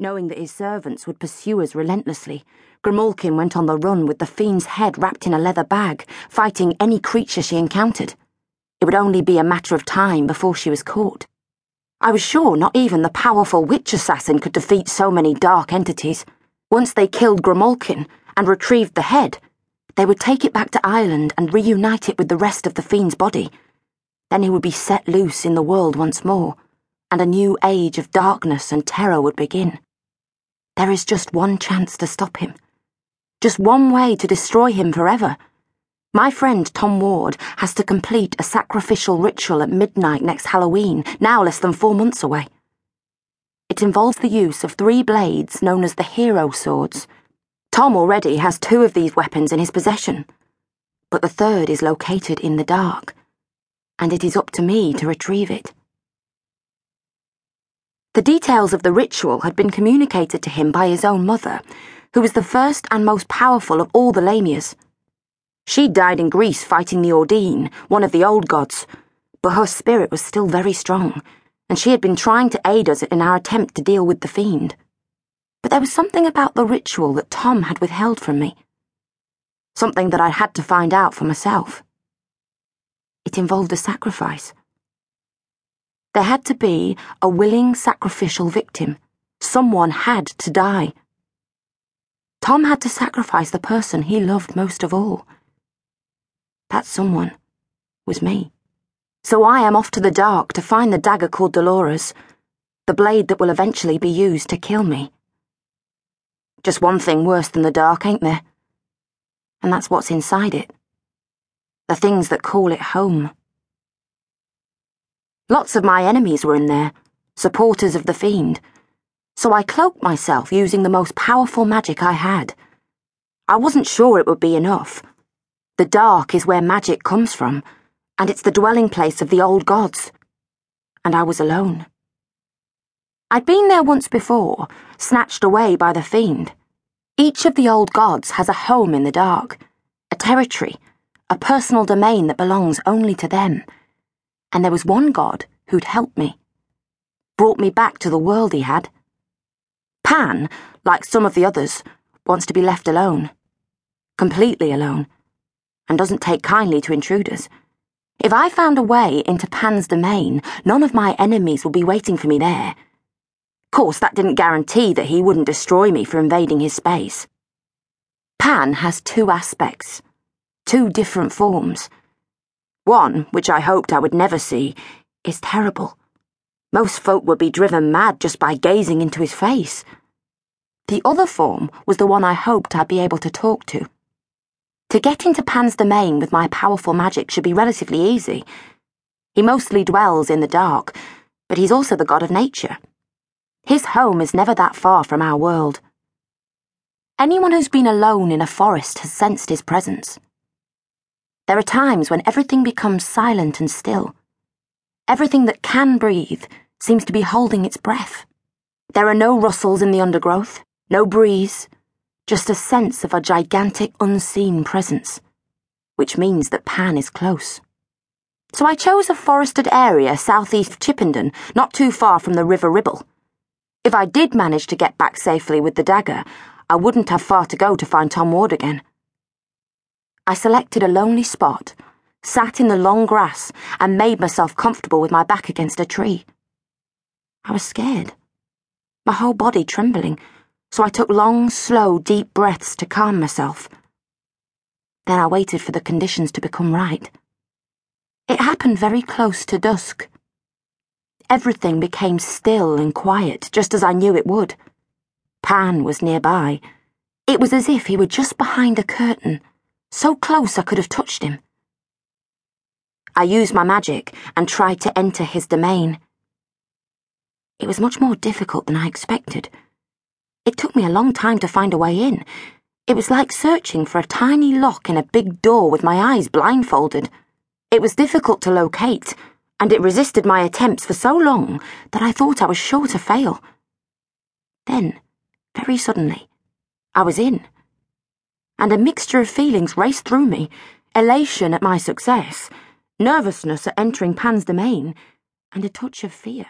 Knowing that his servants would pursue us relentlessly, Grimalkin went on the run with the fiend's head wrapped in a leather bag, fighting any creature she encountered. It would only be a matter of time before she was caught. I was sure not even the powerful witch assassin could defeat so many dark entities. Once they killed Grimalkin and retrieved the head, they would take it back to Ireland and reunite it with the rest of the fiend's body. Then he would be set loose in the world once more, and a new age of darkness and terror would begin. There is just one chance to stop him. Just one way to destroy him forever. My friend Tom Ward has to complete a sacrificial ritual at midnight next Halloween, now less than four months away. It involves the use of three blades known as the hero swords. Tom already has two of these weapons in his possession, but the third is located in the dark, and it is up to me to retrieve it. The details of the ritual had been communicated to him by his own mother, who was the first and most powerful of all the Lamias. She died in Greece fighting the Ordeen, one of the old gods, but her spirit was still very strong, and she had been trying to aid us in our attempt to deal with the fiend. But there was something about the ritual that Tom had withheld from me. Something that I had to find out for myself. It involved a sacrifice. There had to be a willing sacrificial victim. Someone had to die. Tom had to sacrifice the person he loved most of all. That someone was me. So I am off to the dark to find the dagger called Doleful, the blade that will eventually be used to kill me. Just one thing worse than the dark, ain't there? And that's what's inside it. The things that call it home. Lots of my enemies were in there, supporters of the fiend, so I cloaked myself using the most powerful magic I had. I wasn't sure it would be enough. The dark is where magic comes from, and it's the dwelling place of the old gods. And I was alone. I'd been there once before, snatched away by the fiend. Each of the old gods has a home in the dark, a territory, a personal domain that belongs only to them and there was one God who'd helped me, brought me back to the world he had. Pan, like some of the others, wants to be left alone, completely alone, and doesn't take kindly to intruders. If I found a way into Pan's domain, none of my enemies would be waiting for me there. Of course, that didn't guarantee that he wouldn't destroy me for invading his space. Pan has two aspects, two different forms. One, which I hoped I would never see, is terrible. Most folk would be driven mad just by gazing into his face. The other form was the one I hoped I'd be able to talk to. To get into Pan's domain with my powerful magic should be relatively easy. He mostly dwells in the dark, but he's also the god of nature. His home is never that far from our world. Anyone who's been alone in a forest has sensed his presence. There are times when everything becomes silent and still. Everything that can breathe seems to be holding its breath. There are no rustles in the undergrowth, no breeze, just a sense of a gigantic unseen presence, which means that Pan is close. So I chose a forested area southeast Chippenden, not too far from the River Ribble. If I did manage to get back safely with the dagger, I wouldn't have far to go to find Tom Ward again. I selected a lonely spot, sat in the long grass, and made myself comfortable with my back against a tree. I was scared, my whole body trembling, so I took long, slow, deep breaths to calm myself. Then I waited for the conditions to become right. It happened very close to dusk. Everything became still and quiet, just as I knew it would. Pan was nearby. It was as if he were just behind a curtain so close I could have touched him. I used my magic and tried to enter his domain. It was much more difficult than I expected. It took me a long time to find a way in. It was like searching for a tiny lock in a big door with my eyes blindfolded. It was difficult to locate, and it resisted my attempts for so long that I thought I was sure to fail. Then, very suddenly, I was in and a mixture of feelings raced through me elation at my success, nervousness at entering Pan's domain, and a touch of fear.